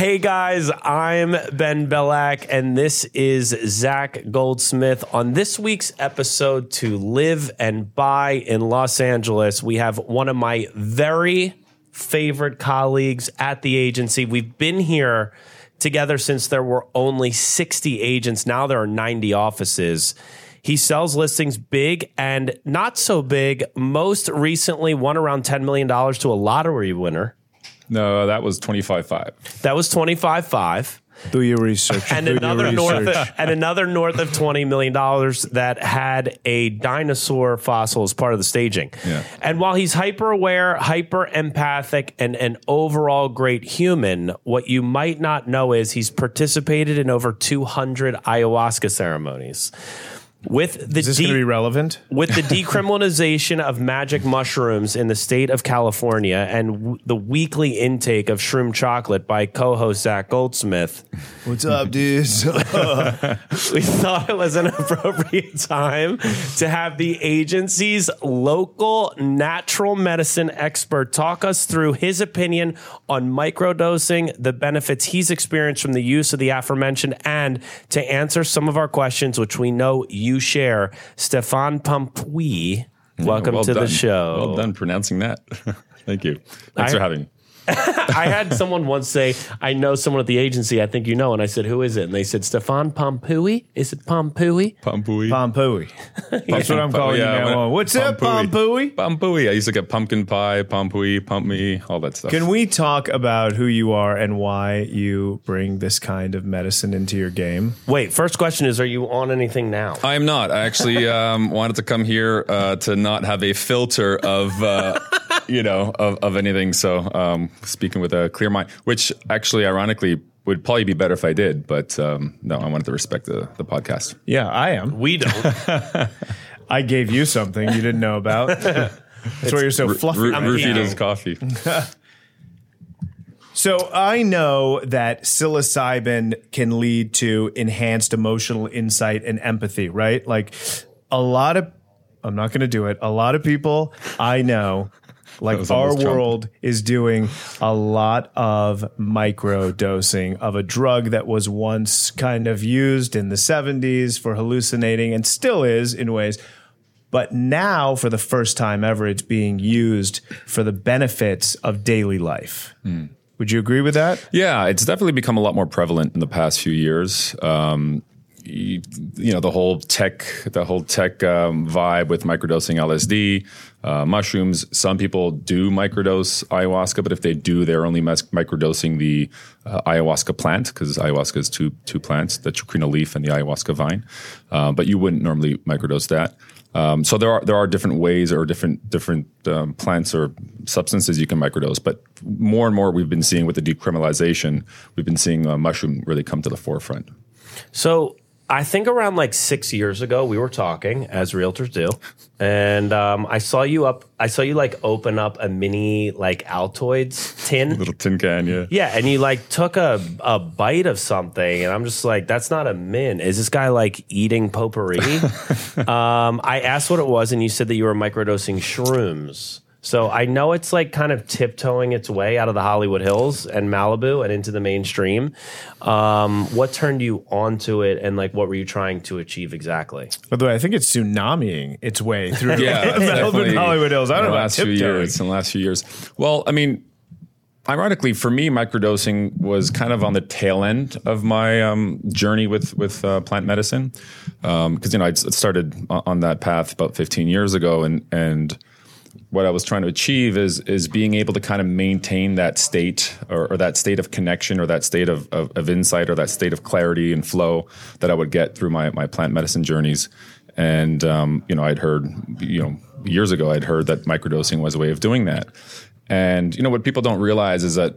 Hey guys, I'm Ben Belack, and this is Zach Goldsmith. On this week's episode to Live and Buy in Los Angeles, we have one of my very favorite colleagues at the agency. We've been here together since there were only 60 agents. Now there are 90 offices. He sells listings big and not so big. Most recently, won around $10 million to a lottery winner. No, that was twenty five five. That was 25.5. Do your research. and Do your another north research. and another north of twenty million dollars that had a dinosaur fossil as part of the staging. Yeah. And while he's hyper aware, hyper empathic, and an overall great human, what you might not know is he's participated in over two hundred ayahuasca ceremonies. With the Is this de- going to be relevant? with the decriminalization of magic mushrooms in the state of California and w- the weekly intake of shroom chocolate by co-host Zach Goldsmith, What's up, dudes? we thought it was an appropriate time to have the agency's local natural medicine expert talk us through his opinion on microdosing, the benefits he's experienced from the use of the aforementioned, and to answer some of our questions, which we know you share. Stefan Pommepuy, welcome Well to the show. Well done pronouncing that. Thank you. Thanks I- for having me. I had someone once say, I know someone at the agency, I think you know. And I said, Who is it? And they said, Stefan Pommepuy. Is it Pampuy? Pampui. Pompooey. That's what I'm calling Yeah, you now on. What's up, Pompooey. Pompooey? Pampui. I used to get pumpkin pie, pampui, pump me, all that stuff. Can we talk about who you are and why you bring this kind of medicine into your game? Wait, first question is Are you on anything now? I am not. I actually um, wanted to come here uh, to not have a filter of, uh, you know, of, of anything. So um, speaking with a clear mind, which actually, ironically, would probably be better if I did. But um, no, I wanted to respect the, the podcast. Yeah, I am. We don't. I gave you something you didn't know about. That's why you're so fluffy. Ru- I'm Rufita's eating. coffee. So I know that psilocybin can lead to enhanced emotional insight and empathy, right? Like a lot of, I'm not going to do it. A lot of people I know, like our almost Trump. world is doing a lot of micro dosing of a drug that was once kind of used in the 70s for hallucinating and still is in ways. But now, for the first time ever, it's being used for the benefits of daily life. Would you agree with that? Yeah, it's definitely become a lot more prevalent in the past few years. Um, you, you know, the whole tech, the whole tech um, vibe with microdosing LSD, uh, mushrooms. Some people do microdose ayahuasca, but if they do, they're only mes- microdosing the uh, ayahuasca plant because ayahuasca is two two plants: the chacruna leaf and the ayahuasca vine. Uh, but you wouldn't normally microdose that. Um, so there are there are different ways or different different um, plants or substances you can microdose, but more and more we've been seeing with the decriminalization, we've been seeing uh, mushroom really come to the forefront. so I think around like six years ago, we were talking as realtors do. And um, I saw you up, I saw you like open up a mini like Altoids tin. Little tin can, yeah. Yeah, and you like took a, a bite of something, and I'm just like, that's not a min. Is this guy like eating potpourri? um, I asked what it was, and you said that you were microdosing shrooms. So I know it's like kind of tiptoeing its way out of the Hollywood Hills and Malibu and into the mainstream. Um, what turned you onto it, and like what were you trying to achieve exactly? By the way, I think it's tsunamiing its way through Yeah, it's Melbourne, definitely Hollywood Hills. I don't the know about last few years. In the last few years, well, I mean, ironically, for me, microdosing was kind of on the tail end of my um, journey with with uh, plant medicine, because you know I started on on that path about 15 years ago, and and what I was trying to achieve is is being able to kind of maintain that state or, or that state of connection or that state of, of, of insight or that state of clarity and flow that I would get through my, my plant medicine journeys. And um, you know, I'd heard you know years ago I'd heard that microdosing was a way of doing that. And you know what people don't realize is that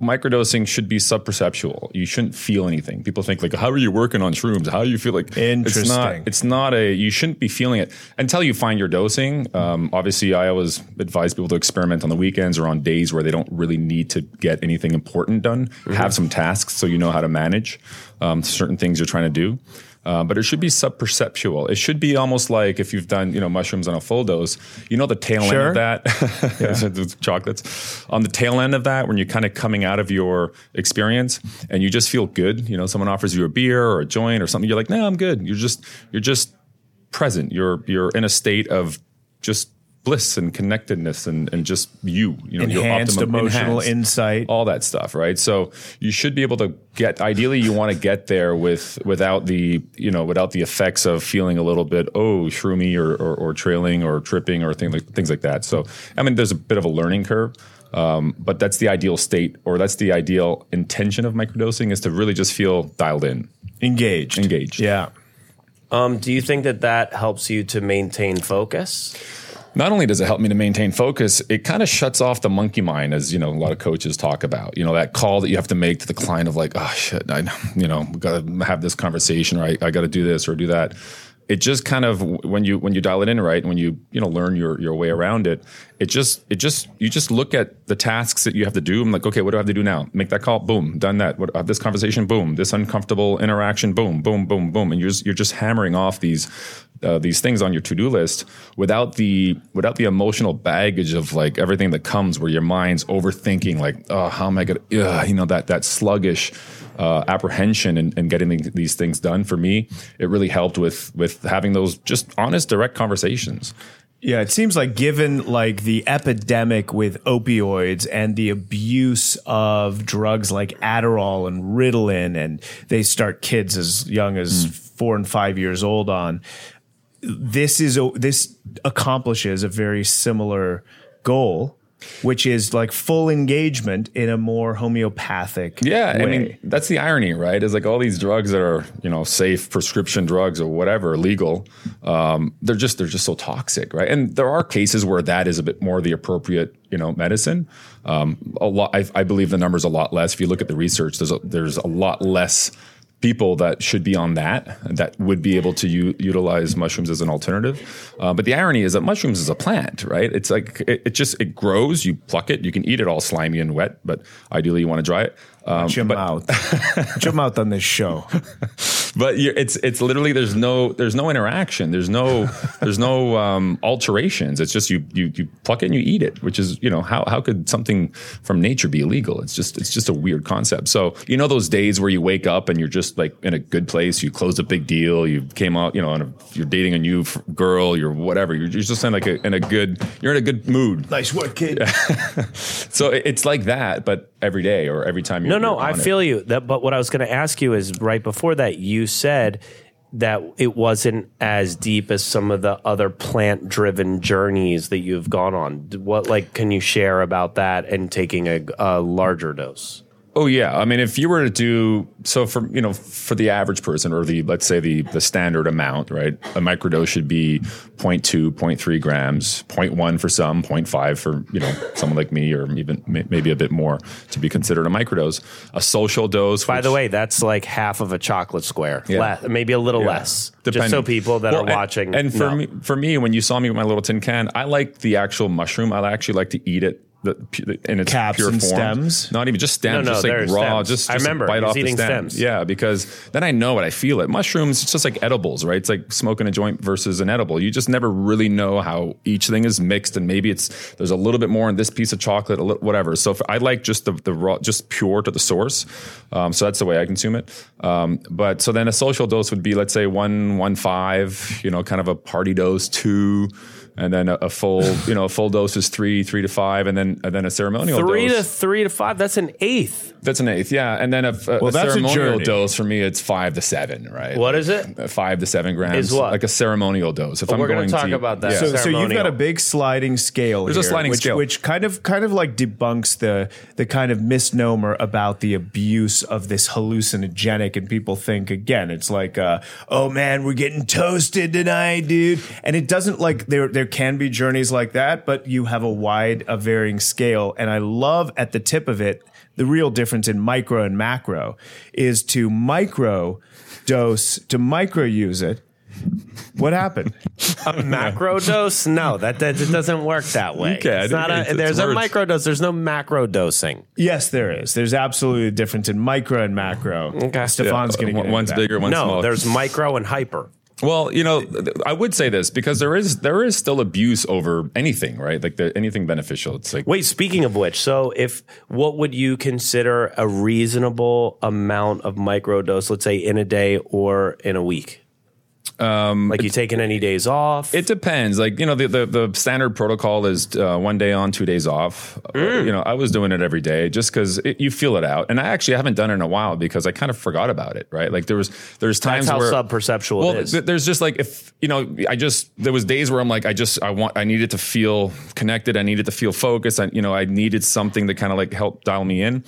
microdosing should be subperceptual. You shouldn't feel anything. People think like, how are you working on shrooms? How do you feel like Interesting. It's not, it's not a, you shouldn't be feeling it until you find your dosing. Um, obviously I always advise people to experiment on the weekends or on days where they don't really need to get anything important done. Have some tasks so you know how to manage um, certain things you're trying to do. Uh, but it should be subperceptual. It should be almost like if you've done, you know, mushrooms on a full dose. You know, the tail Sure. end of that, With chocolates. On the tail end of that, when you're kind of coming out of your experience and you just feel good. You know, someone offers you a beer or a joint or something. You're like, no, I'm good. You're just, you're just present. You're, you're in a state of just bliss and connectedness and, and just you. You know, your Enhanced optimum- emotional enhanced insight. all that stuff, right? So you should be able to get. Ideally, you want to get there with without the you know without the effects of feeling a little bit oh shroomy or or, or trailing or tripping or things like things like that. So I mean, there's a bit of a learning curve. Um, but that's the ideal state, or that's the ideal intention of microdosing, is to really just feel dialed in, Engaged. engaged. Yeah. Um, do you think that that helps you to maintain focus? Not only does it help me to maintain focus, it kind of shuts off the monkey mind, as you know, a lot of coaches talk about. You know, that call that you have to make to the client of like, oh shit, I, you know, we got to have this conversation, or I, I got to do this or do that. It just kind of when you when you dial it in right, and when you you know learn your your way around it, it just it just you just look at the tasks that you have to do. I'm like, okay, what do I have to do now? Make that call, boom, done that. What uh, this conversation, boom, this uncomfortable interaction, boom, boom, boom, boom, and you're just, you're just hammering off these uh, these things on your to do list without the without the emotional baggage of like everything that comes where your mind's overthinking like oh how am I gonna ugh, you know that that sluggish uh, apprehension and, and getting the- these things done. For me it really helped with with having those just honest direct conversations. Yeah, it seems like given like the epidemic with opioids and the abuse of drugs like Adderall and Ritalin, and they start kids as young as four and five years old on. This is this accomplishes a very similar goal, which is like full engagement in a more homeopathic. Yeah, I mean that's the irony, right? Is like all these drugs that are you know safe prescription drugs or whatever legal, um, they're just they're just so toxic, right? And there are cases where that is a bit more the appropriate you know medicine. Um, a lot, I, I believe the number's a lot less. If you look at the research, there's a, there's a lot less people that should be on that that would be able to u- utilize mushrooms as an alternative. Uh, but the irony is that mushrooms is a plant, right? It's like it, it just it grows. You pluck it. You can eat it all slimy and wet, but ideally you want to dry it. Um, Watch your but, mouth. Watch your mouth on this show. but you're, it's it's literally there's no there's no interaction. There's no there's no um, alterations. It's just you you you pluck it and you eat it, which is you know how how could something from nature be illegal? It's just it's just a weird concept. So you know those days where you wake up and you're just like in a good place. You closed a big deal. You came out you know on a, you're dating a new f- girl. You're whatever. You're, you're just in like a, in a good you're in a good mood. Nice work, kid. So it- it's like that, but every day or every time. You're, No, no, you're I on it. feel you. That, but what I was going to ask you is right before that, you said that it wasn't as deep as some of the other plant-driven journeys that you've gone on. What, like, can you share about that and taking a, a larger dose? Oh yeah, I mean, if you were to do so for you know for the average person or the let's say the the standard amount, right? A microdose should be 0.2, 0.3 grams, 0.1 for some, 0.5 for you know someone like me, or even maybe a bit more to be considered a microdose. A social dose, By which- the way, that's like half of a chocolate square, Yeah. Le- maybe a little Yeah. less. Just Depending. so people that Well, are and- watching. And, for know. me, for me, when you saw me with my little tin can, I like the actual mushroom. I actually like to eat it. The, pu- in its Caps pure and form. stems? Not even just stems, No, no, just like raw. stems. Just, I just remember, bite off eating the stems. stems. Yeah, because then I know it. I feel it. Mushrooms, it's just like edibles, right? It's like smoking a joint versus an edible. You just never really know how each thing is mixed, and maybe it's there's a little bit more in this piece of chocolate, a little, whatever. So if, I like just the the raw, just pure to the source. Um, so that's the way I consume it. Um, but so then a social dose would be let's say one one five, you know, kind of a party dose two. And then a, a full, you know, a full dose is three, three to five, and then and then a ceremonial three dose. to three to five, that's an eighth. That's an eighth, yeah. And then a, a, Well, a that's ceremonial journey. dose for me, it's five to seven, right? What is it? Uh, Five to seven grams. Is what? Like a ceremonial dose. If I'm we're gonna talk to, about that. Yeah. So, so you've got a big sliding scale. There's a sliding which, scale. which kind of kind of like debunks the the kind of misnomer about the abuse of this hallucinogenic, and people think again, it's like, uh, oh man, we're getting toasted tonight, dude. And it doesn't like there there can be journeys like that, but you have a wide, a varying scale. And I love at the tip of it. The real difference in micro and macro is to micro dose, to micro use it. What happened? A macro dose? No, that, that it doesn't work that way. Okay, It's didn't a, to- there's to a micro dose. There's no macro dosing. Yes, there is. There's absolutely a difference in micro and macro. Okay. Stefan's Yeah, going to one's into that. bigger, one's no, smaller. there's micro and hyper. Well, you know, I would say this because there is there is still abuse over anything, right? Like the, anything beneficial. It's like Wait, speaking of which, so if what would you consider a reasonable amount of micro dose, let's say in a day or in a week? Um, like you taking any days off? It depends. Like you know, the the, the standard protocol is uh, one day on, two days off. Uh, Mm. you know, I was doing it every day just because you feel it out. And I actually haven't done it in a while because I kind of forgot about it. Right? Like there was there's times That's how where sub-perceptual well, it is. th- there's just like if you know, I just there was days where I'm like, I just I want I needed to feel connected. I needed to feel focused. I you know, I needed something to kind of like help dial me in.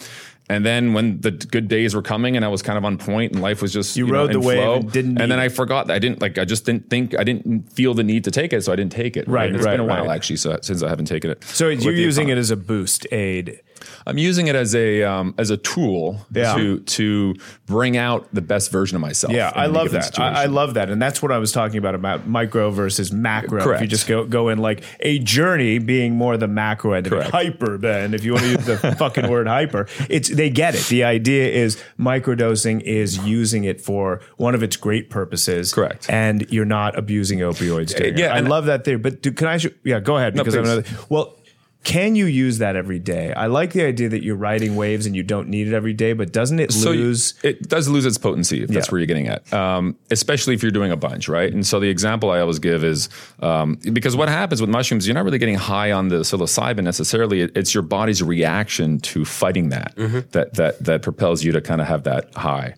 And then when the good days were coming and I was kind of on point and life was just You know, rode the in wave flow, and didn't and then I forgot that I didn't like I just didn't think I didn't feel the need to take it, so I didn't take it. Right, And it's right, been a while right. actually so, since I haven't taken it. So you're using it as a boost aid. I'm using it as a um, as a tool Yeah. to to bring out the best version of myself. Yeah, I love that. I, I love that, and that's what I was talking about about micro versus macro. If you just go go in like a journey, being more the macro end. Correct. hyper. Ben, if you want to use the fucking word hyper, it's they get it. The idea is microdosing is using it for one of its great purposes. Correct. and you're not abusing opioids. Yeah. I love that there. But do, can I? Yeah, go ahead No, because I'm another. Well. Can you use that every day? I like the idea that you're riding waves and you don't need it every day, but doesn't it So you- lose? it does lose its potency if that's where you're getting at, um, especially if you're doing a bunch, right? And so the example I always give is um, because what happens with mushrooms, you're not really getting high on the psilocybin necessarily. It- It's your body's reaction to fighting that that that that propels you to kind of have that high.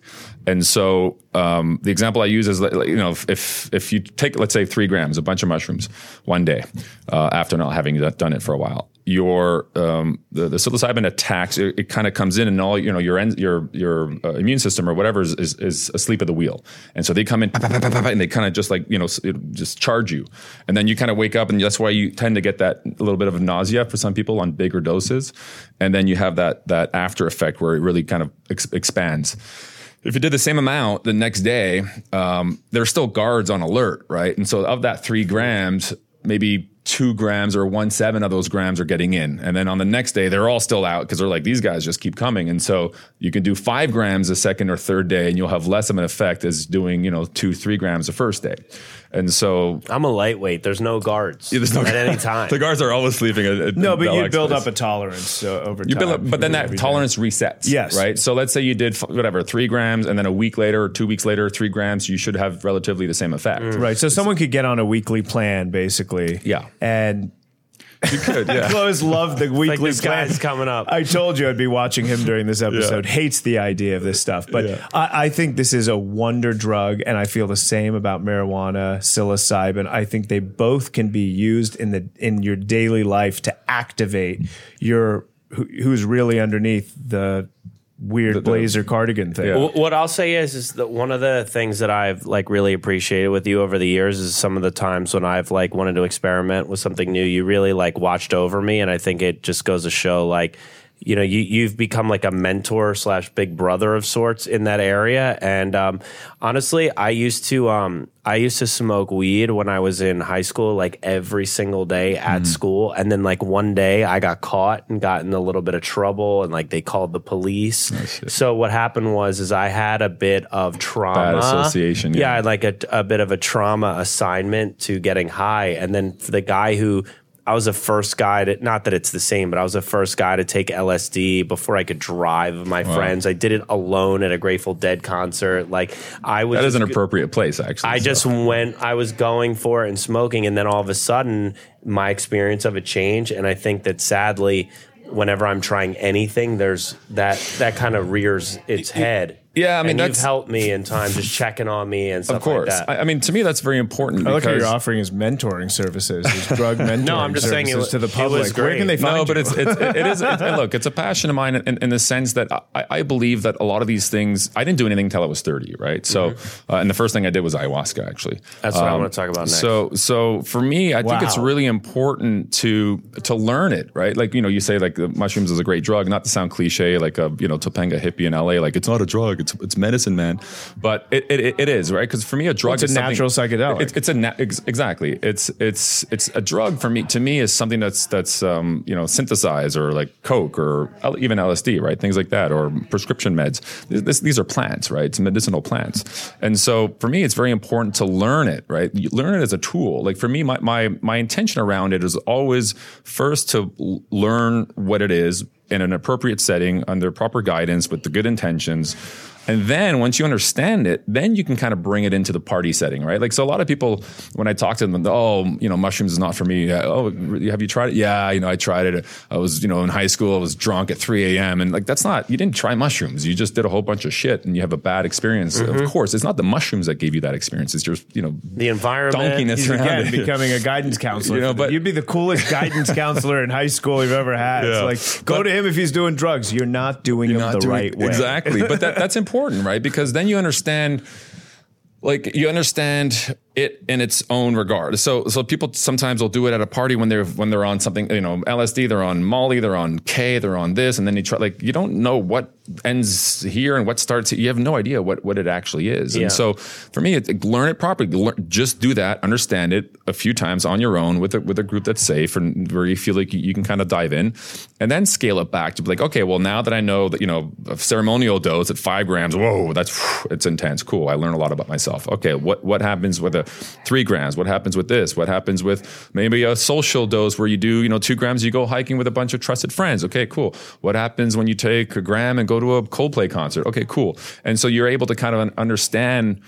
And so um, the example I use is you know if, if if you take let's say three grams, a bunch of mushrooms, one day uh, after not having done it for a while, your um, the, the psilocybin attacks. It, it kind of comes in, and all you know your en- your your uh, immune system or whatever is, is is asleep at the wheel, and so they come in and they kind of just like you know just charge you, and then you kind of wake up, and that's why you tend to get that a little bit of nausea for some people on bigger doses, and then you have that that after effect where it really kind of ex- expands. If you did the same amount the next day, um, there's still guards on alert, right? And so of that three grams, maybe two grams or one seven of those grams are getting in. And then on the next day, they're all still out because they're like, these guys just keep coming. And so you can do five grams the second or third day and you'll have less of an effect as doing, you know, two, three grams the first day. And so I'm a lightweight. There's no guards there's no at any time. the guards are always sleeping. At, at No, but you Bell build Express. up a tolerance uh, over You time. build up, but then that Every day. tolerance resets. Yes. Right. So let's say you did f- whatever three grams, and then a week later, or two weeks later, three grams. You should have relatively the same effect. Right. So someone could get on a weekly plan, basically. Yeah. And You could. Yeah. Chloe's love the weekly this plan. guy's coming up. I told you I'd be watching him during this episode. Hates the idea of this stuff, but Yeah. I, I think this is a wonder drug, and I feel the same about marijuana, psilocybin. I think they both can be used in the in your daily life to activate your who, who's really underneath the weird the- blazer cardigan thing. Yeah. Wh- What I'll say is, is that one of the things that I've like really appreciated with you over the years is some of the times when I've like wanted to experiment with something new. You really like watched over me, and I think it just goes to show like. You know, you you've become like a mentor slash big brother of sorts in that area, and um, honestly, I used to um, I used to smoke weed when I was in high school, like every single day at school, and then like one day I got caught and got in a little bit of trouble, and like they called the police. So what happened was, is I had a bit of trauma association, Yeah, yeah. I had like a, a bit of a trauma assignment to getting high, and then the guy who. I was the first guy to, not that it's the same, but I was the first guy to take LSD before I could drive with my friends. I did it alone at a Grateful Dead concert. Like I was That is an appropriate place, actually. I so. just went, I was going for it and smoking, and then all of a sudden, my experience of it changed. And I think that sadly, whenever I'm trying anything, there's that that kind of rears its head. Yeah, I mean, and you've that's- helped me in time, just checking on me and stuff Of course. like that. I, I mean, to me, that's very important. I like how you're offering his mentoring services, his drug mentoring No, I'm just saying it services wa- to the it was public. Where can they find No, you? but it's, it's it is it, look, it's a passion of mine in, in the sense that I, I believe that a lot of these things I didn't do anything until I was 30, right? So, uh, and the first thing I did was ayahuasca, actually. Mm-hmm. That's what I want to talk about next. So, so for me, I think it's really important to to learn it, right? Like you know, you say like the mushrooms is a great drug, not to sound cliche, like a you know Topanga hippie in LA, like it's not a drug, it's, it's medicine, man. But it, it, it is right because for me, a drug It's a is something- natural psychedelic. It's, it's a na- ex- exactly. It's it's it's a drug for me. To me, is something that's that's um, you know synthesized or like coke or even LSD, right? Things like that, or prescription meds. This- these are plants, right? It's medicinal plants, and so for me, it's very important to learn it, right? You learn it as a tool. Like for me, my my my intention around it is always first to l- learn what it is in an appropriate setting under proper guidance with the good intentions. And then once you understand it, then you can kind of bring it into the party setting, right? Like, so a lot of people, when I talk to them, oh, you know, mushrooms is not for me. Oh, have you tried it? Yeah, you know, I tried it. I was, you know, in high school, I was drunk at 3 a.m. And like, that's not, you didn't try mushrooms. You just did a whole bunch of shit and you have a bad experience. Of mm-hmm. course, it's not the mushrooms that gave you that experience. It's just, you know, The environment. donkiness again becoming a guidance counselor. You know, but you'd be the coolest guidance counselor in high school you've ever had. Yeah. It's like go to him if he's doing drugs. You're not doing not the doing- right way. Exactly. But that, that's important, right? Because then you understand like you understand it in its own regard. So so people sometimes will do it at a party when they're when they're on something, you know, LSD, they're on Molly, they're on K, they're on this, and then you try like you don't know what ends here and what starts. Here. You have no idea what what it actually is. Yeah. And so for me, it, learn it properly. Learn, just do that, understand it a few times on your own with a with a group that's safe and where you feel like you, you can kind of dive in, and then scale it back to be like, okay, well now that I know that you know a ceremonial dose at five grams, whoa, that's it's intense. Cool, I learn a lot about myself. Okay, what what happens with a three grams? What happens with this? What happens with maybe a social dose where you do you know two grams, you go hiking with a bunch of trusted friends. Okay, cool. What happens when you take a gram and go to a Coldplay concert? Okay, cool. And so you're able to kind of understand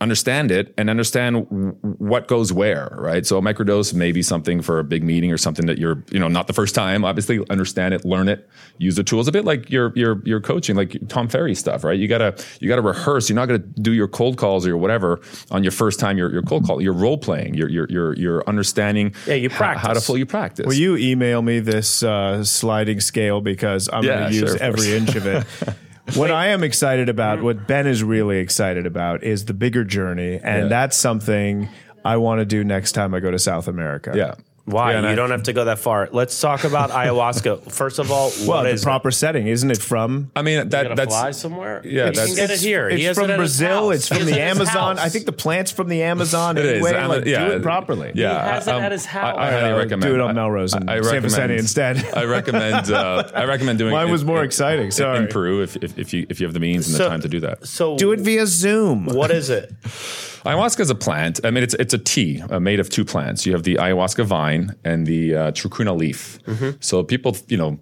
understand it and understand w- what goes where, right? So a microdose may be something for a big meeting or something that you're, you know, not the first time. Obviously, understand it, learn it, use the tools. A bit like your your your coaching, like Tom Ferry stuff, right? You gotta you gotta rehearse. You're not gonna do your cold calls or whatever on your first time. Your your cold call. You're role playing. You're you're you're you're understanding. Yeah, you how- how, to practice. fully practice. Will you email me this uh, sliding scale because I'm Yeah, going to use sure, every inch of it. What I am excited about, mm. what Ben is really excited about, is the bigger journey, and Yeah. that's something I want to do next time I go to South America. Yeah. Why? Yeah, you I- don't have to go that far. Let's talk about ayahuasca. First of all, Well, what the is proper setting, isn't it? From I mean it? that You that's fly somewhere? Yeah, you can get it here. It's he from it Brazil. It's from the it Amazon. I think the plants from the Amazon. It is. anyway. I'm- Like, yeah, do it properly. Yeah, He has it um, at his house. I, I highly Uh, recommend do it on Melrose in I, I San Vicente instead. I recommend. Uh, I recommend doing. Mine was more in- exciting, in- sorry. in Peru if, if, if you if you have the means and the time to do that. so Do it via Zoom. What is it? Ayahuasca is a plant. I mean, it's it's a tea uh, made of two plants. You have the ayahuasca vine and the uh, chacruna leaf. So people, you know,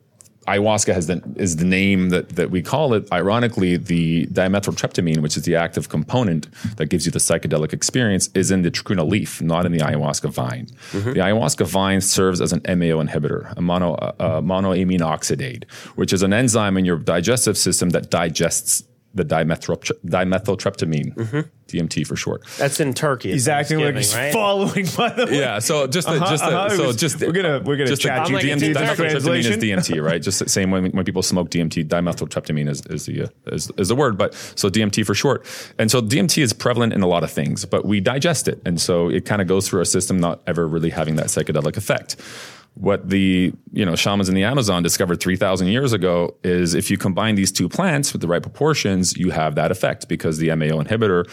ayahuasca has the, is the name that that we call it. Ironically, the dimethyltryptamine, which is the active component that gives you the psychedelic experience, is in the chacruna leaf, not in the ayahuasca vine. The ayahuasca vine serves as an MAO inhibitor, a mono uh, monoamine oxidase, which is an enzyme in your digestive system that digests the dimethyl- dimethyltryptamine, DMT for short. That's in Turkey. at He's acting like he's right? following. By the way, Yeah, so just the, Uh-huh, just the, uh-huh. It so was- just we're gonna- we're gonna just the- chat I'm like, GPT it's in dimethyltryptamine translation. is DMT, right? Just the same when when people smoke DMT, dimethyltryptamine is is the uh, is, is the word, but so DMT for short. And so DMT is prevalent in a lot of things, but we digest it, and so it kind of goes through our system, not ever really having that psychedelic effect. What the you know shamans in the Amazon discovered three thousand years ago is if you combine these two plants with the right proportions, you have that effect because the MAO inhibitor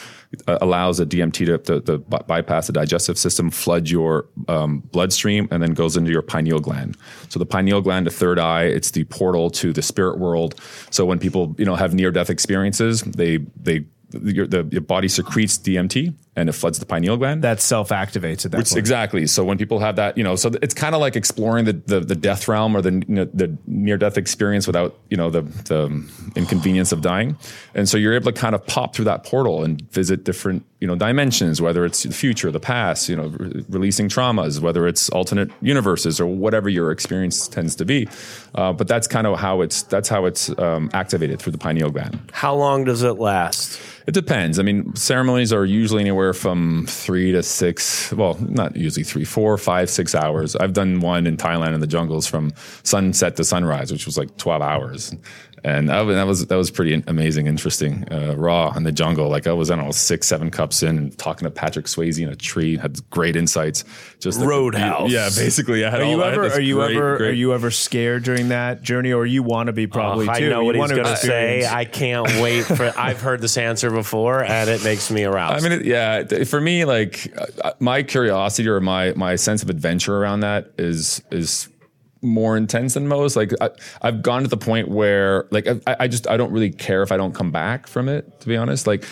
uh, allows the DMT to, to, to bypass the digestive system, flood your um, bloodstream, and then goes into your pineal gland. So the pineal gland, the third eye, it's the portal to the spirit world. So when people you know have near death experiences, they they your, the, your body secretes DMT and it floods the pineal gland. that self activates at that Which- point. exactly. So when people have that, you know, so it's kind of like exploring the, the the death realm or the you know, the near death experience without you know the the inconvenience of dying, and so you're able to kind of pop through that portal and visit different you know dimensions, whether it's the future, the past, you know, re- releasing traumas, whether it's alternate universes or whatever your experience tends to be. Uh, but that's kind of how it's that's how it's um, activated through the pineal gland. How long does it last? It depends. I mean, ceremonies are usually anywhere from three to six. Well, not usually three, four, five, six hours. I've done one in Thailand in the jungles from sunset to sunrise, which was like twelve hours. And that, was- that was that was pretty amazing, interesting. Uh, raw in the jungle, like I was, I don't know, six, seven cups in, talking to Patrick Swayze in a tree, had great insights. Just like- Roadhouse. yeah, basically. I had Are all- you I had ever are you great- ever great- are you ever scared during that journey, or you want to be probably I too? know what he's going to say. I can't wait for. I've heard this answer before, and it makes me aroused. I mean, it, yeah. For me, like uh, my curiosity or my my sense of adventure around that is is more intense than most. Like I, I've gone to the point where like I, I just I don't really care if I don't come back from it. To be honest, like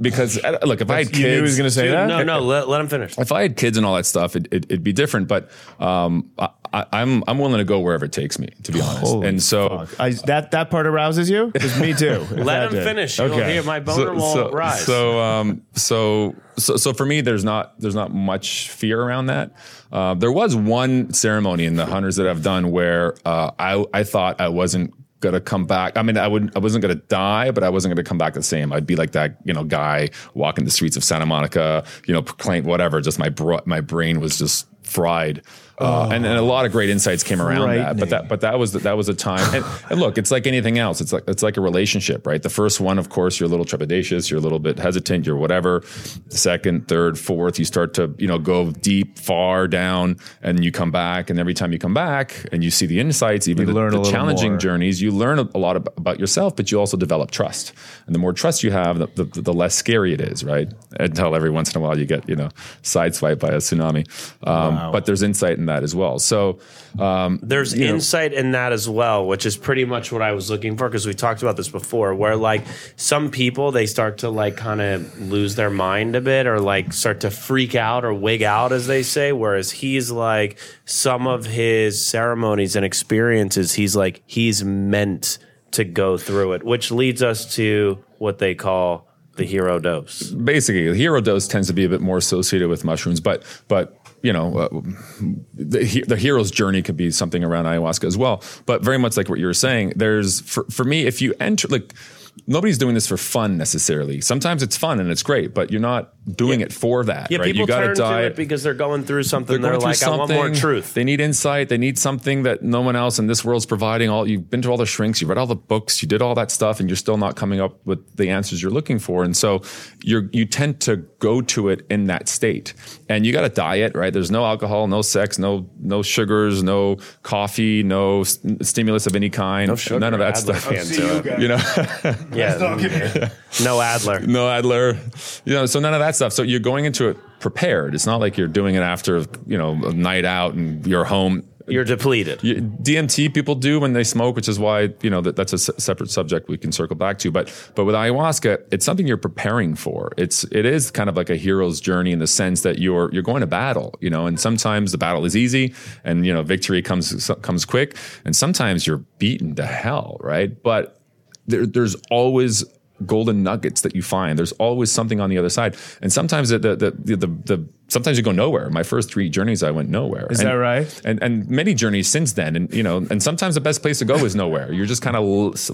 because look, if I had kids, you knew he was going to say Dude, that. no, no, let, let him finish. if I had kids and all that stuff, it, it, it'd be different. But um, I, I, I'm I'm willing to go wherever it takes me. To be honest, Holy and so. I, that that part arouses you? Because me too. Let him did. finish. You'll Okay. hear my boner will so, rise. So, um, so, so, so for me, there's not there's not much fear around that. Uh, there was one ceremony in the hunters that I've done where uh, I I thought I wasn't gonna come back. I mean, I would I wasn't gonna die, but I wasn't gonna come back the same. I'd be like that you know guy walking the streets of Santa Monica, you know, proclaim whatever. Just my bro- my brain was just fried. Uh, and, and a lot of great insights came around that, but that but that was the, that was a time. And, and look, it's like anything else. It's like it's like a relationship, right? The first one, of course, you're a little trepidatious, you're a little bit hesitant, you're whatever. The second, third, fourth, you start to you know go deep, far down, and you come back. And every time you come back, and you see the insights, even You the, learn the challenging more. journeys, you learn a, a lot ab- about yourself, but you also develop trust. And the more trust you have, the, the, the less scary it is, right? Until every once in a while you get you know sideswiped by a tsunami. Um, But there's insight in that as well. So. Um, There's insight in that as well, which is pretty much what I was looking for because we talked about this before, where like some people they start to like kind of lose their mind a bit or like start to freak out or wig out, as they say. Whereas he's like some of his ceremonies and experiences, he's like he's meant to go through it, which leads us to what they call the hero dose. basically the hero dose tends to be a bit more associated with mushrooms but but you know uh, the, the hero's journey could be something around ayahuasca as well. But very much like what you were saying there's for, for me if you enter like nobody's doing this for fun necessarily sometimes it's fun and it's great but you're not doing it for that Yeah, right people you gotta turn die to it because they're going through something. They're, going through like, I want more truth. They need insight. They need something that no one else in this world's providing. All you've been to all the shrinks, you read all the books, you did all that stuff, and you're still not coming up with the answers you're looking for. And so you're you tend to go to it in that state. And you got a diet, right? There's no alcohol, no sex, no no sugars, no coffee, no s- stimulus of any kind. No sugar. None of that Adderall stuff. can't do. You know. Yeah, no Adderall. no Adderall, you know, so none of that stuff. So you're going into it prepared. It's not like you're doing it after, you know, a night out and you're home. You're depleted. DMT people do when they smoke, which is why you know that that's a separate subject we can circle back to. But but with ayahuasca, it's something you're preparing for. It's it is kind of like a hero's journey in the sense that you're you're going to battle, you know, and sometimes the battle is easy and you know victory comes comes quick, and sometimes you're beaten to hell, right? But there, there's always golden nuggets that you find. There's always something on the other side, and sometimes the the the, the, the sometimes you go nowhere. My first three journeys, I went nowhere. Is And- that right? And and many journeys since then, and you know, and sometimes the best place to go is nowhere. You're just kind of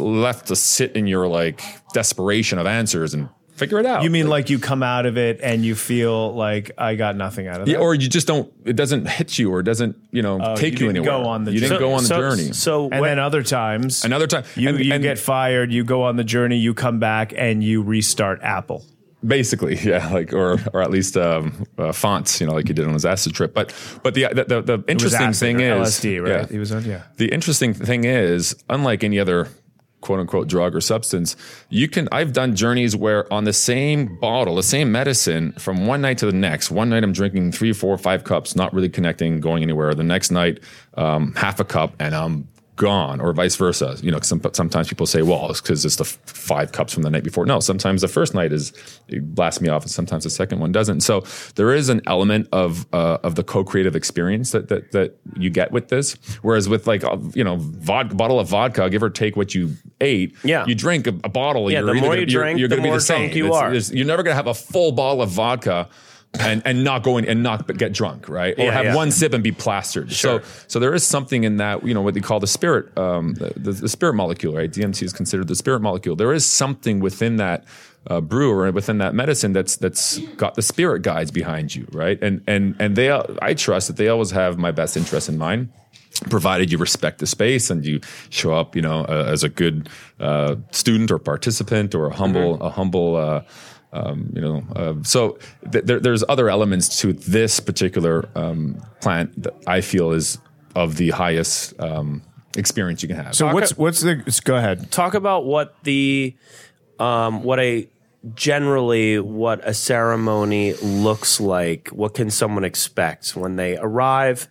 left to sit in your like desperation of answers and figure it out. You mean like you come out of it and you feel like I got nothing out of it? Yeah, or you just don't. It doesn't hit you, or it doesn't, you know, Oh, take you you, didn't anywhere. go on the you didn't journey. go on the so, journey. So and when- then other times, Another time, you and- you and- get fired, you go on the journey, you come back, and you restart Apple. Basically, yeah, like or or at least um, uh, fonts, you know, like he did on his acid trip. But but the the, the, the It was interesting acid thing or is LSD, right? yeah. He was on, yeah. The interesting thing is, unlike any other quote unquote drug or substance, you can. I've done journeys where on the same bottle, the same medicine, from one night to the next. One night I'm drinking three, four, five cups, not really connecting, going anywhere. The next night, um, half a cup, and I'm gone, or vice versa. You know, some, sometimes people say, "Well, it's because it's the f- five cups from the night before." No, sometimes the first night is it blasts me off, and sometimes the second one doesn't. So there is an element of uh, of the co-creative experience that that that you get with this. Whereas with like uh, you know, vod- bottle of vodka, give or take what you ate, Yeah. you drink a, a bottle. Yeah, you're the more gonna- you you're, drink, you're the going to be more the same. drunk you It's- are. You're never going to have a full bottle of vodka. And, and not go in and not get drunk, right? Or Yeah, have yeah. one sip and be plastered. Sure. So so there is something in that, you know, what they call the spirit, um, the, the, spirit molecule, right? DMT is considered the spirit molecule. There is something within that uh, brew or within that medicine that's that's got the spirit guides behind you, right? And and and they, I trust that they always have my best interest in mind. provided you respect the space and you show up, you know, uh, as a good uh, student or participant or a humble, Mm-hmm. a humble. Uh, um, you know, uh, so th- there, there's other elements to this particular um, plant that I feel is of the highest um, experience you can have. So what's what's the? Go ahead. talk about what the um, what a generally what a ceremony looks like what can someone expect when they arrive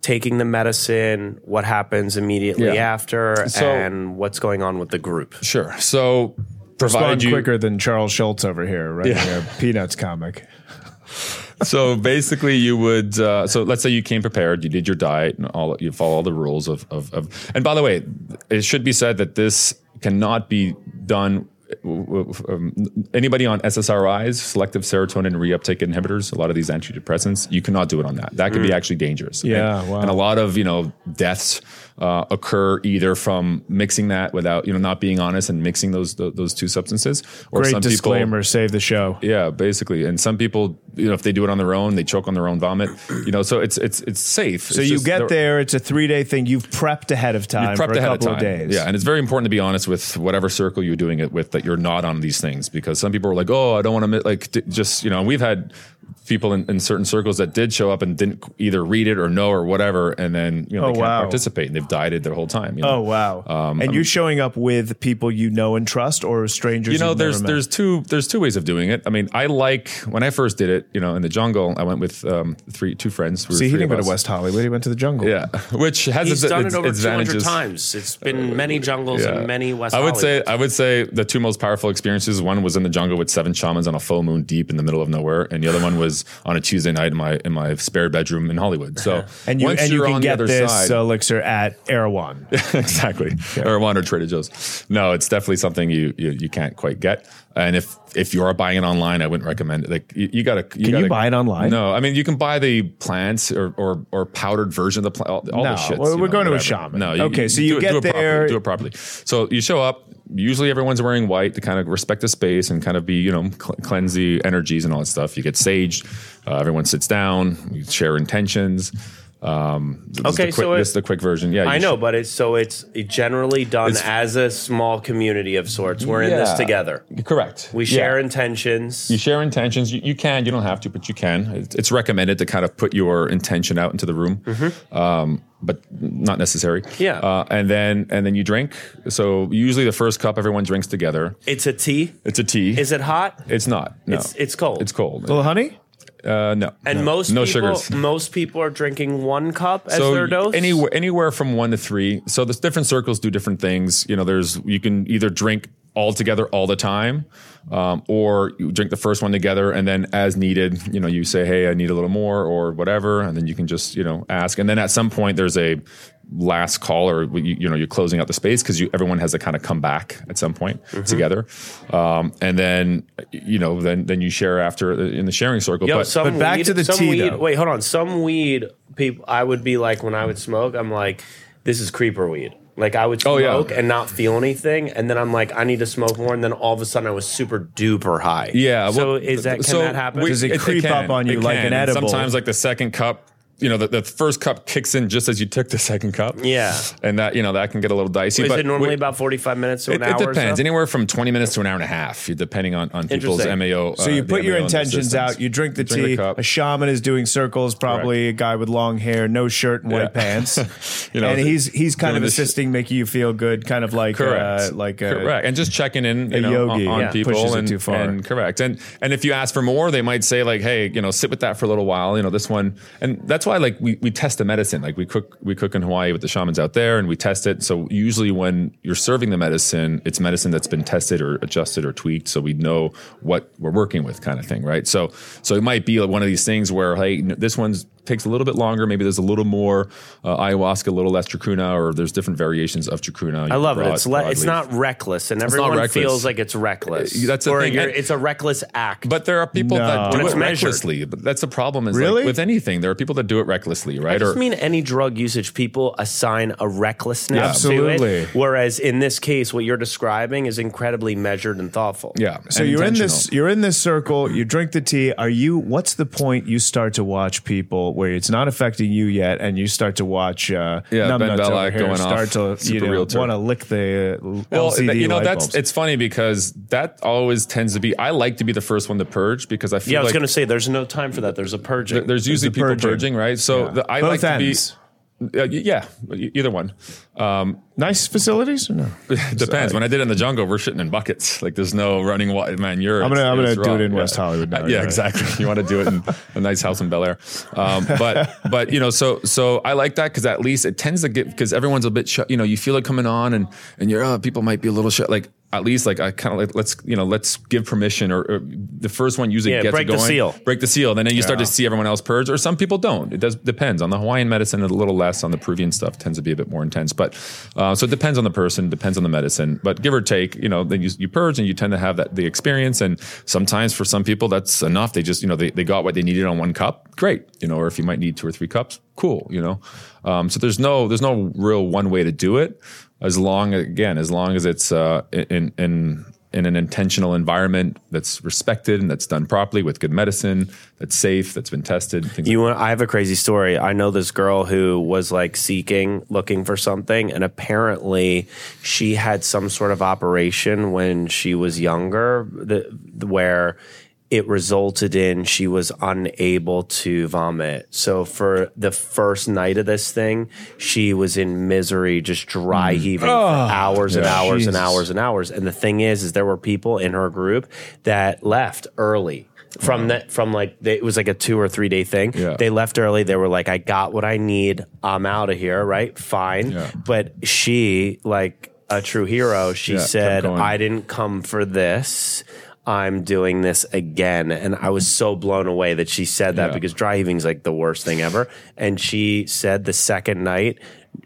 taking the medicine what happens immediately Yeah. after So- and what's going on with the group sure. So Respond you quicker than Charles Schulz over here, writing Yeah. a Peanuts comic. so basically you would uh, so let's say you came prepared you did your diet and all you follow all the rules of, of, of and by the way it should be said that this cannot be done um, anybody on SSRIs, selective serotonin reuptake inhibitors, a lot of these antidepressants, you cannot do it on that. That could be actually dangerous. Yeah, and, wow. and a lot of you know deaths uh, occur either from mixing that without you know not being honest and mixing those those, those two substances, or Great some people disclaimer. Save the show. yeah, basically. And some people, you know, if they do it on their own, they choke on their own vomit. You know, so it's it's it's safe. So you get there. It's a three day thing. You've prepped ahead of time prepped for a ahead of time. of, days. Yeah, and it's very important to be honest with whatever circle you're doing it with that you're not on these things because some people are like, oh, I don't want to like just you know. We've had people in, in certain circles that did show up and didn't either read it or know or whatever, and then you know Oh, they can't wow. participate and they've dieted their whole time. You know? Oh wow! and you're showing up with people you know and trust, or strangers. you know you've there's never met? there's two there's two ways of doing it i mean i like when i first did it you know in the jungle i went with um three two friends We See, he didn't go to. West Hollywood. He went to the jungle. yeah which has he's its, done its it over 200 advantages times it's been many jungles Yeah. and many west I would say I would say the two most powerful experiences. One was in the jungle with seven shamans on a full moon deep in the middle of nowhere, and the other one was on a Tuesday night in my in my spare bedroom in Hollywood. So uh-huh. And you once and you you're can on the get other this side, elixir at Erewhon. exactly, or one or Trader Joe's. No, it's definitely something you, you you can't quite get. And if if you are buying it online, I wouldn't recommend it. Like you, you gotta. You Can gotta, you buy it online? No, I mean you can buy the plants or or, or powdered version of the plant. All, all No, the shits. we're- we're know, going to a whatever. shaman. No, Okay, so you do get do it properly, there- do it properly. So you show up. Usually everyone's wearing white to kind of respect the space and kind of be you know cl- cleanse the energies and all that stuff. You get saged. Uh, everyone sits down. You share intentions. Um, Okay, quick, so it- this is the quick version. Yeah, I know, but it's so it's generally done It's- as a small community of sorts. We're in this together. Correct. We Yeah. share intentions. You share intentions. You, you can. You don't have to, but you can. It's, recommended to kind of put your intention out into the room, um, but not necessary. Yeah. Uh, and then and then you drink. So usually the first cup everyone drinks together. It's a tea. It's a tea. Is it hot? It's not. No. It's it's cold. It's cold. A little honey. Uh, no. and no. most no people, sugars. most people are drinking one cup as so their dose. anywhere anywhere from one to three. So there's different circles do different things. You know, there's you can either drink all together all the time, um, or you drink the first one together and then as needed, you know, you say, hey, I need a little more or whatever, and then you can just you know ask. And then at some point there's a last call or you, you know you're closing out the space because you everyone has to kind of come back at some point together um, and then you know then then you share after in the sharing circle Yo, but some but back weed, to the some tea, weed, though. Wait, hold on. Some weed people, I would be like when I would smoke. I'm like, this is creeper weed. Like I would Oh, smoke yeah. and not feel anything, and then I'm like, I need to smoke more, and then all of a sudden I was super duper high. Yeah. So well, is that can so that happen? we- Does it creep up on you like can. an And edible? Sometimes, like the second cup, you know, the, the first cup kicks in just as you took the second cup. Yeah. and that you know that can get a little dicey. is but it normally we- about 45 minutes to It, an it hour? or depends. so? Anywhere from twenty minutes to an hour and a half, depending on, on people's MAO. So you uh, put your MAO intentions out. You drink the Drink the tea. cup. a shaman is doing circles. Probably a guy with long hair, no shirt, and white Yeah. pants. You know, and he's he's kind of this- assisting, making you feel good, kind of like Correct. uh, like a, correct, and just checking in, you a know, yogi, on, on yeah, people, pushes it and, too far. and correct, and and if you ask for more, they might say like, hey, you know, sit with that for a little while, you know, this one, and that's why like we, we test the medicine, like we cook we cook in Hawaii with the shamans out there, and we test it. So usually when you're serving the medicine, it's medicine that's been tested or adjusted or tweaked, so we know what we're working with, kind of thing, right? So so it might be like one of these things where hey, this one's takes a little bit longer. Maybe there's a little more uh, ayahuasca, a little less chacruna, or there's different variations of chacruna. I love it. It's le- it's not reckless, and not everyone reckless. feels like it's reckless. Uh, that's the or thing, it's a reckless act. But there are people No. that do When it recklessly. But that's the problem. Is Really? like with anything, there are people that do it recklessly, right? I right? just Or mean any drug usage, people assign a recklessness Absolutely. to it. Whereas in this case, what you're describing is incredibly measured and thoughtful. yeah. So you're in this you're in this circle, you drink the tea. Are you what's the point you start to watch people where it's not affecting you yet, and you start to watch uh, Yeah, Ben numbnuts over here going start off, to you know, want to lick the uh, Well, LCD you know light that's bulbs. it's funny because that always tends to be. I like to be the first one to purge because I feel Yeah, I was like going to say there's no time for that. There's a purging. there's usually the people purging. purging, right? So the, I Both like ends. to be. Uh, yeah, either one. Um, nice facilities or no? it depends. When I did it in the jungle, we're shitting in buckets. Like there's no running water. Man, you're. I'm gonna- I'm gonna do it in Yeah. West Hollywood now, Uh, yeah. yeah, exactly. You want to do it in a nice house in Bel Air, um, but but you know, so so I like that because at least it tends to get because everyone's a bit shut. You know, you feel it coming on, and and you're oh, people might be a little shut. Like at least like I kind of like let's you know let's give permission or, or the first one usually Yeah, gets break it the seal. break the seal. Then you start to see everyone else purge, or some people don't. It does depends on the Hawaiian medicine, a little less on the Peruvian stuff. Tends to be a bit more intense, but uh, so it depends on the person, depends on the medicine. But give or take, you know, then you, you purge and you tend to have that the experience. And sometimes for some people that's enough. They just you know they, they got what they needed on one cup, great. You know, or if you might need two or three cups, cool. You know, um, so there's no there's no real one way to do it. As long again, as long as it's uh, in in in an intentional environment that's respected and that's done properly with good medicine, that's safe, that's been tested. You want, I have a crazy story. I know this girl who was like seeking, looking for something, and apparently she had some sort of operation when she was younger, the, where it resulted in she was unable to vomit. So for the first night of this thing, she was in misery, just dry heaving for hours and Yeah. hours and hours and hours. And the thing is, is there were people in her group that left early from that from like they, it was like a two or three day thing. Yeah. They left early. They were like, I got what I need. I'm out of here. Right, fine. Yeah. But she, like a true hero, she Yeah, said. I didn't come for this. I'm doing this again. And I was so blown away that she said that Yeah. because dry heaving is like the worst thing ever. And she said the second night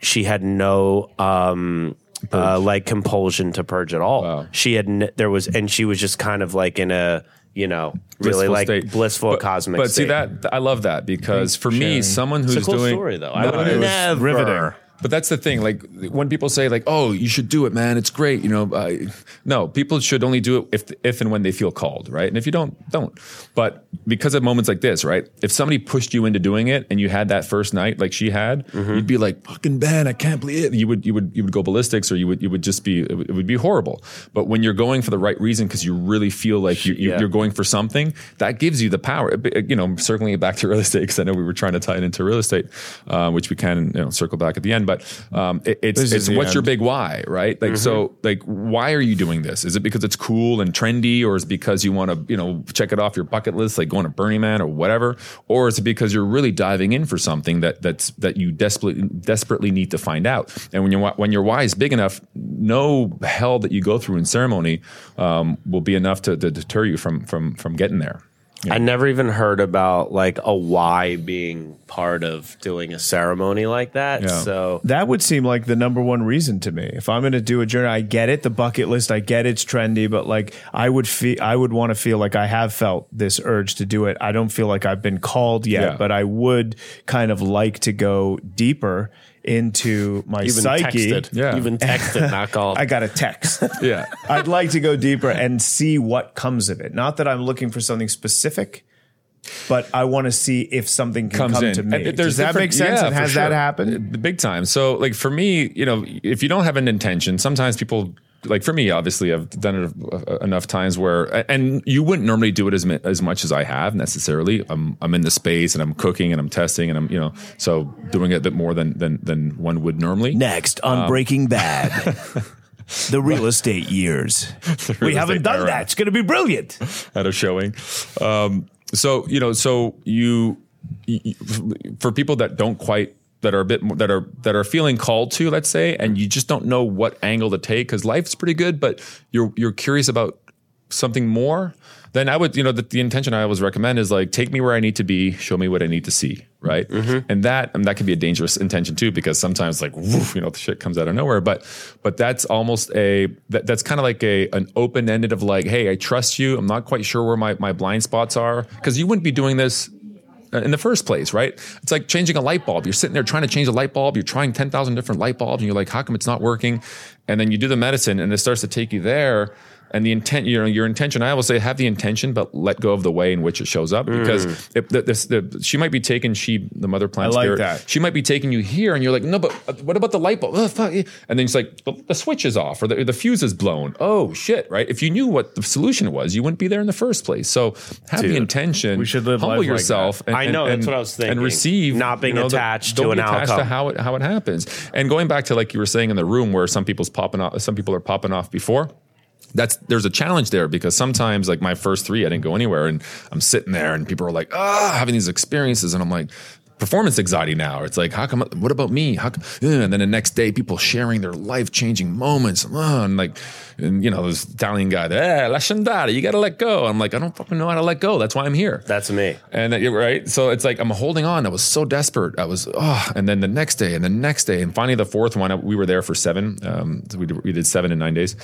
she had no um uh, like compulsion to purge at all. Wow. She had n- there was and she was just kind of like in a you know really blissful like state. blissful but, cosmic. But see that I love that because for me, someone who's it's a cool doing story though. I No, would it was never. riveting. But that's the thing. Like when people say, like, "Oh, you should do it, man. It's great." You know, uh, no, people should only do it if, if and when they feel called, right? And if you don't, don't. But because of moments like this, right? If somebody pushed you into doing it and you had that first night, like she had, Mm-hmm. you'd be like, "Fucking Ben, I can't believe it." You would, you would, you would go ballistics, or you would, you would just be, it would, it would be horrible. But when you're going for the right reason because you really feel like you, you, Yeah. you're going for something, that gives you the power. You know, circling it back to real estate because I know we were trying to tie it into real estate, uh, which we can you know circle back at the end. But um, it, it's it's what's your big why, right? Like so, like why are you doing this? Is it because it's cool and trendy, or is it because you want to you know check it off your bucket list, like going to Burning Man or whatever, or is it because you're really diving in for something that that's that you desperately desperately need to find out? And when you when your why is big enough, no hell that you go through in ceremony um, will be enough to, to deter you from from from getting there. I never even heard about like a why being part of doing a ceremony like that. Yeah. So That would seem like the number one reason to me. If I'm going to do a journey, I get it, the bucket list, I get it's trendy, but like I would feel, I would want to feel like I have felt this urge to do it. I don't feel like I've been called yet, Yeah. but I would kind of like to go deeper into my even psyche. texted. Yeah. Even texted, not called. I got a text. Yeah. I'd like to go deeper and see what comes of it. Not that I'm looking for something specific, but I want to see if something can comes come in. to me. And Does that different- make sense? yeah, and for has that happened? Big time. So, like for me, you know, if you don't have an intention, sometimes people. Like for me, obviously, I've done it enough times where, and you wouldn't normally do it as as much as I have necessarily. I'm I'm in the space and I'm cooking and I'm testing and I'm you know so doing it a bit more than than than one would normally. Next on Breaking Bad. The real estate years. we haven't done era. that. It's going to be brilliant. at a showing. Um, so you know, so you for people that don't quite that are a bit more, that are that are feeling called to, let's say, and you just don't know what angle to take because life's pretty good, but you're you're curious about something more. Then I would, you know, the, the intention I always recommend is like, take me where I need to be, show me what I need to see, right? Mm-hmm. And that, and that can be a dangerous intention too, because sometimes like, woof, you know, the shit comes out of nowhere. But, but that's almost a, that, that's kind of like a, an open ended of like, hey, I trust you. I'm not quite sure where my, my blind spots are, because you wouldn't be doing this Uh, in the first place, right? It's like changing a light bulb. You're sitting there trying to change a light bulb. You're trying 10,000 different light bulbs and you're like, how come it's not working? And then you do the medicine and it starts to take you there. And the intent, you know, your intention. I always say have the intention, but let go of the way in which it shows up because if the, this, the, she might be taking she the mother plant Mm. I like spirit. that. She might be taking you here, and you're like, no, but uh, what about the light bulb? Oh, fuck. And then it's like the, the switch is off or the, the fuse is blown. Oh shit! Right? If you knew what the solution was, you wouldn't be there in the first place. So have the intention. we should live humble life like yourself. that. I know, that's what I was thinking. And receive, Not being the- attached don't to be an attached outcome. to how it how it happens. And going back to like you were saying in the room where some people's popping off, some people are popping off before that's there's a challenge there because sometimes like my first three I didn't go anywhere and I'm sitting there and people are like ah having these experiences and I'm like performance anxiety now it's like how come what about me how come, and then the next day people sharing their life changing moments and like and you know this Italian guy eh, andare you gotta let go I'm like I don't fucking know how to let go that's why I'm here That's me. and that, you're right. So it's like I'm holding on. I was so desperate. I was, oh, and then the next day, and the next day, and finally the fourth one. We were there for seven. Um, so we did, we did seven in nine days.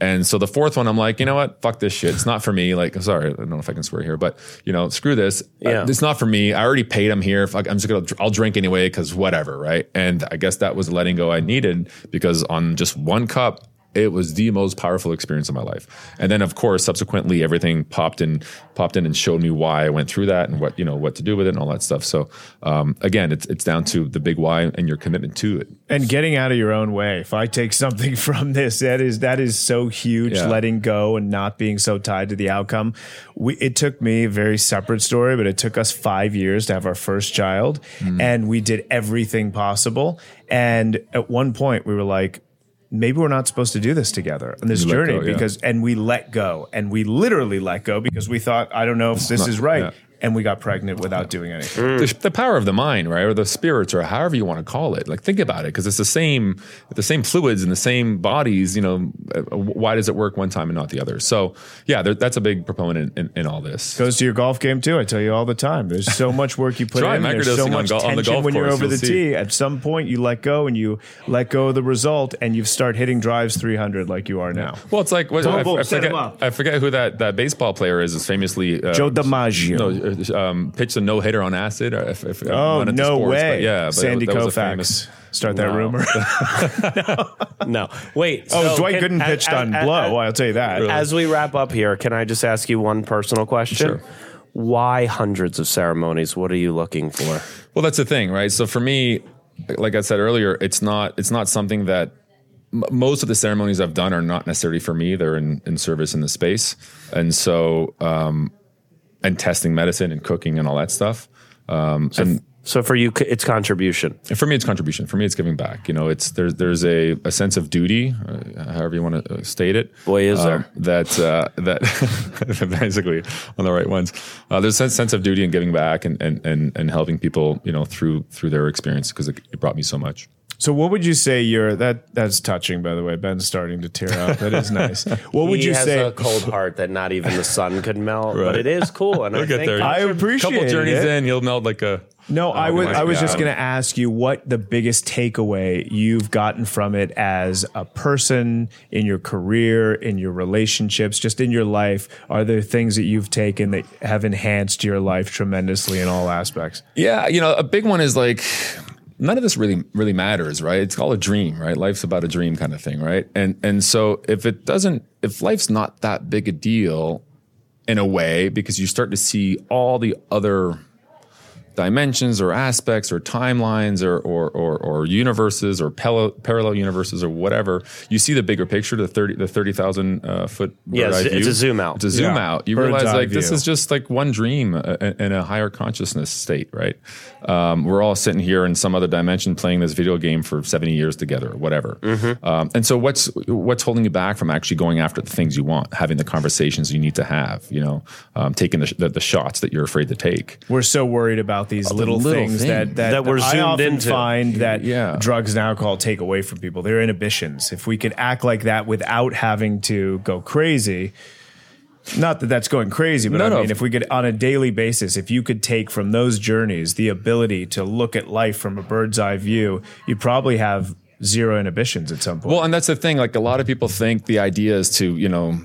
And so the fourth one, I'm like, you know what? Fuck this shit. It's not for me. Like, sorry, I don't know if I can swear here, but you know, screw this. Yeah. Uh, it's not for me. I already paid. I'm here. Fuck, I'm just gonna. I'll drink anyway because whatever, right? And I guess that was letting go I needed because on just one cup, it was the most powerful experience of my life. And then, of course, subsequently, everything popped in, popped in, and showed me why I went through that and what you know what to do with it and all that stuff. So, um, again, it's it's down to the big why and your commitment to it. and getting out of your own way. If I take something from this, that is that is so huge. Yeah. Letting go and not being so tied to the outcome. We it took me a very separate story, but it took us five years to have our first child, Mm. and we did everything possible. And at one point, we were like. Maybe we're not supposed to do this together on this You journey go, yeah. because, and we let go and we literally let go because we thought, I don't know if this not- is right. yeah. And we got pregnant without doing anything. the, the power of the mind, right, or the spirits, or however you want to call it. Like, think about it, because it's the same, the same fluids and the same bodies. You know, uh, why does it work one time and not the other? So, yeah, there, that's a big proponent in, in, in all this. goes to your golf game too. I tell you all the time. There's so much work you put Try in. There's so microdosing on much gol- on the tension golf when you're course, over the tee. At some point, you let go and you let go of the result, and you start hitting drives 300 like you are now. Well, it's like what, Boom, I, boom, I forget. I forget who that, that baseball player is. Is famously uh, Joe DiMaggio. No, uh, um, pitched a no hitter on acid. Or if, if, oh one of the no sports, way! But yeah, but Sandy that was a Koufax. famous- Start that No. rumor. No, no. wait. oh, so Dwight can- Gooden a- pitched a- on a- blow. I'll tell you that. As we wrap up here, can I just ask you one personal question? Sure. Why hundreds of ceremonies? What are you looking for? Well, that's the thing, right? So for me, like I said earlier, it's not it's not something that m- most of the ceremonies I've done are not necessarily for me. They're in, in service in the space, and so um, and testing medicine and cooking and all that stuff. Um, and So for you, it's contribution. And for me, it's contribution. For me, it's giving back. You know, it's there's there's a, a sense of duty, uh, however you want to uh, state it. Boy, is um, there. that uh, that basically on the right ones. Uh, there's a sense of duty and giving back and and and, and helping people. You know, through through their experience because it, it brought me so much. So, what would you say? Your that that's touching, by the way. Ben's starting to tear up. That is nice. What would he you has say? a cold heart that not even the sun could melt, but it is cool. And I We'll get think there. I A appreciate couple journeys it. in, you'll melt like a. No, oh I Oh was my I was just going to ask you what the biggest takeaway you've gotten from it as a person in your career, in your relationships, just in your life. Are there things that you've taken that have enhanced your life tremendously in all aspects? Yeah, you know, a big one is like none of this really really matters, right? It's all a dream, right? Life's about a dream kind of thing, right? And and so if it doesn't if life's not that big a deal in a way because you start to see all the other dimensions or aspects or timelines or or or, or universes or parallel, parallel universes or whatever, you see the bigger picture, the thirty the thirty thousand uh, foot. Yeah, bird's eye it's- it's a zoom out. It's a zoom Yeah, out. You bird's realize eye like this is just like one dream uh, in a higher consciousness state, right? Um, we're all sitting here in some other dimension playing this video game for seventy years together, or whatever. Mm-hmm. Um, and so, what's what's holding you back from actually going after the things you want, having the conversations you need to have, you know, um, taking the, the the shots that you're afraid to take. We're so worried about these little, little things thing. that, that That we're I zoomed often into. find that Yeah. drugs and alcohol take away from people. Their inhibitions. If we could act like that without having to go crazy, not that that's going crazy, but No, I no. mean, if we could on a daily basis, if you could take from those journeys the ability to look at life from a bird's eye view, you'd probably have zero inhibitions at some point. Well, and that's the thing. Like a lot of people think the idea is to, you know,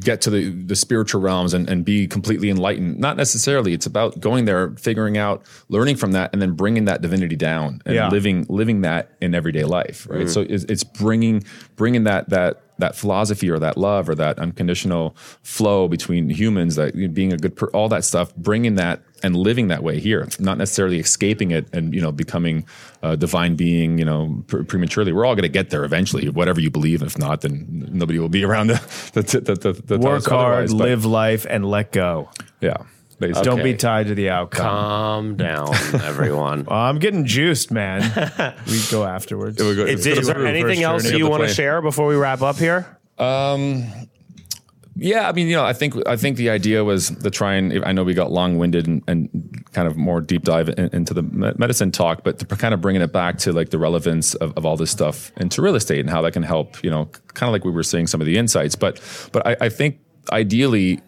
get to the, the spiritual realms and, and be completely enlightened. Not necessarily. It's about going there, figuring out, learning from that, and then bringing that divinity down and Yeah. living living that in everyday life. Right. Mm-hmm. So it's, it's bringing bringing that that that philosophy or that love or that unconditional flow between humans, that being a good, per, all that stuff, bringing that and living that way here, not necessarily escaping it and you know becoming a divine being, you know, pre- prematurely. We're all going to get there eventually, whatever you believe. If not, then nobody will be around to, to, to, to, to Work hard. But, live life, and let go. yeah. Basically. Don't be tied to the outcome. Calm down, everyone. Well, I'm getting juiced, man. we go afterwards. We'll go- Is, Let's is there anything else you want to share before we wrap up here? Um, Yeah, I mean, you know, I think I think the idea was to try and I know we got long winded and, and kind of more deep dive in, into the medicine talk, but to kind of bringing it back to like the relevance of, of all this stuff into real estate and how that can help. You know, kind of like we were seeing some of the insights, but but I, I think ideally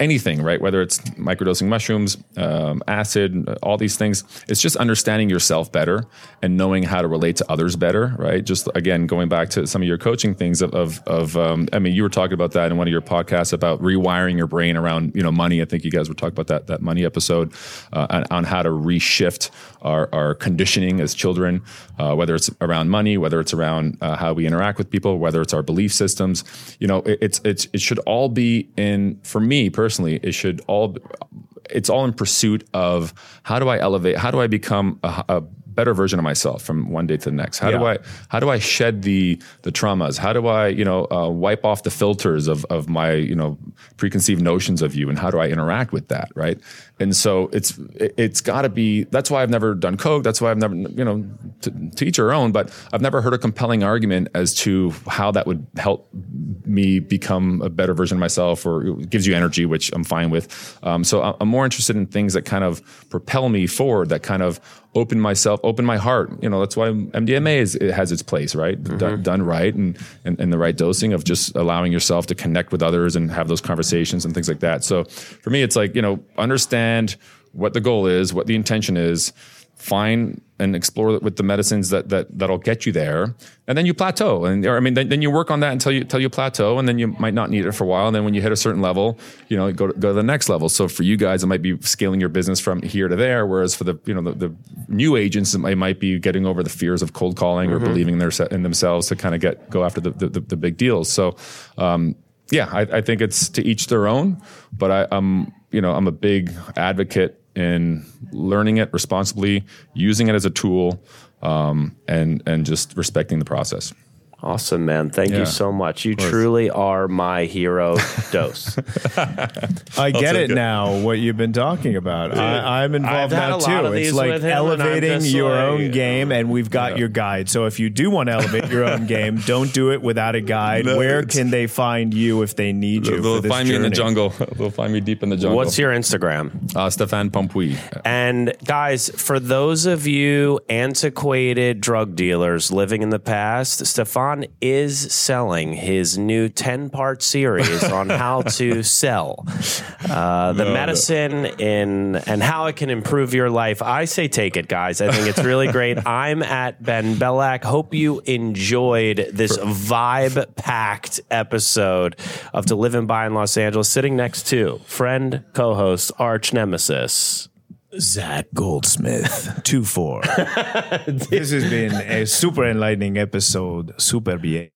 anything, right? Whether it's microdosing mushrooms, um, acid, all these things, it's just understanding yourself better and knowing how to relate to others better, right? Just again, going back to some of your coaching things of, of, of um, I mean, you were talking about that in one of your podcasts about rewiring your brain around, you know, money. I think you guys were talking about that, that money episode uh, on, on how to reshift our, our conditioning as children, uh, whether it's around money, whether it's around uh, how we interact with people, whether it's our belief systems, you know, it, it's, it's, it should all be in, for me personally, it should all, it's all in pursuit of how do I elevate, how do I become a, a better version of myself from one day to the next? How do I, how do I shed the, the traumas? How do I, you know, uh, wipe off the filters of, of my, you know, preconceived notions of you and how do I interact with that? Right. And so it's, it, it's gotta be, that's why I've never done coke. That's why I've never, you know, to, to each our own, but I've never heard a compelling argument as to how that would help me become a better version of myself or it gives you energy, which I'm fine with. Um, so I'm more interested in things that kind of propel me forward, that kind of open myself, open my heart. You know, that's why MDMA is, it has its place, right? Done, done right and, and, and the right dosing of just allowing yourself to connect with others and have those conversations and things like that. So for me, it's like, you know, understand what the goal is, what the intention is, find and explore with the medicines that that that'll get you there, and then you plateau. And or, I mean, then, then you work on that until you until you plateau, and then you might not need it for a while. And then when you hit a certain level, you know, go to, go to the next level. So for you guys, it might be scaling your business from here to there. Whereas for the you know the, the new agents, it might, might be getting over the fears of cold calling or believing in their in themselves to kind of get go after the the, the, the big deals. So. Um, yeah, I, I think it's to each their own, but I, I'm, you know, I'm a big advocate in learning it responsibly, using it as a tool, um, and and just respecting the process. Awesome, man. Thank Yeah. you so much. You truly are my hero dose. I get it it. now. What you've been talking about, I, I'm involved I've now too. It's like with him, and I'm elevating your like, own game, and we've got your guide. So if you do want to elevate your own game, don't do it without a guide. No, Where can they find you if they need you? They'll for this find me in the jungle. They'll find me deep in the jungle. What's your Instagram? uh, Stefan Pommepuy? And guys, for those of you antiquated drug dealers living in the past, Stefan is selling his new 10 part series on how to sell uh, the medicine in and how it can improve your life. I say take it, guys. I think it's really great. I'm at Ben Belack. Hope you enjoyed this vibe packed episode of To Live and Buy in Los Angeles, sitting next to friend, co host, arch nemesis. Zach Goldsmith, 2 4. this has been a super enlightening episode. Super bien.